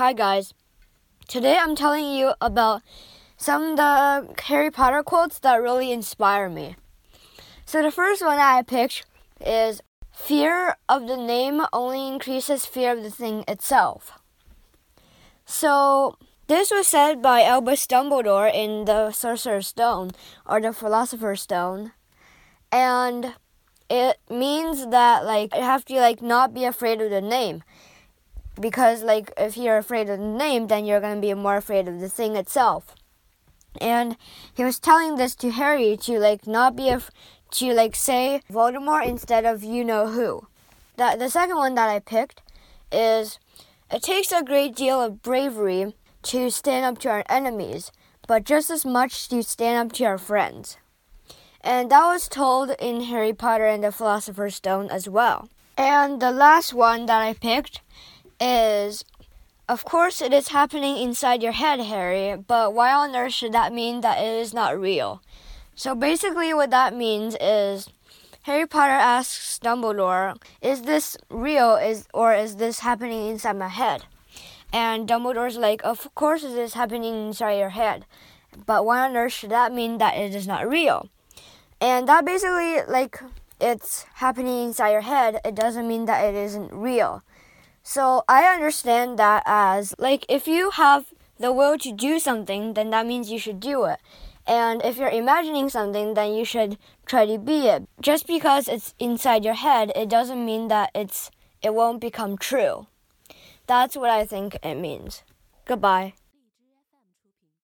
Hi guys. Today I'm telling you about some of the Harry Potter quotes that really inspire me. So the first one I picked is fear of the name only increases fear of the thing itself. So this was said by Albus Dumbledore in the Sorcerer's Stone or the Philosopher's Stone. And it means that like you have to like not be afraid of the name because like if you're afraid of the name then you're going to be more afraid of the thing itself. And he was telling this to harry to like not be af- to like say voldemort instead of you know who. That the second one that i picked is it takes a great deal of bravery to stand up to our enemies but just as much to stand up to our friends. And that was told in harry potter and the philosopher's stone as well. And the last one that i picked is of course it is happening inside your head, Harry, but why on earth should that mean that it is not real? So basically, what that means is Harry Potter asks Dumbledore, "Is this real? Is or is this happening inside my head?" And Dumbledore's like, "Of course it is happening inside your head, but why on earth should that mean that it is not real?" And that basically, like, it's happening inside your head. It doesn't mean that it isn't real. So I understand that as like if you have the will to do something, then that means you should do it. And if you're imagining something, then you should try to be it. Just because it's inside your head, it doesn't mean that it's it won't become true. That's what I think it means. Goodbye.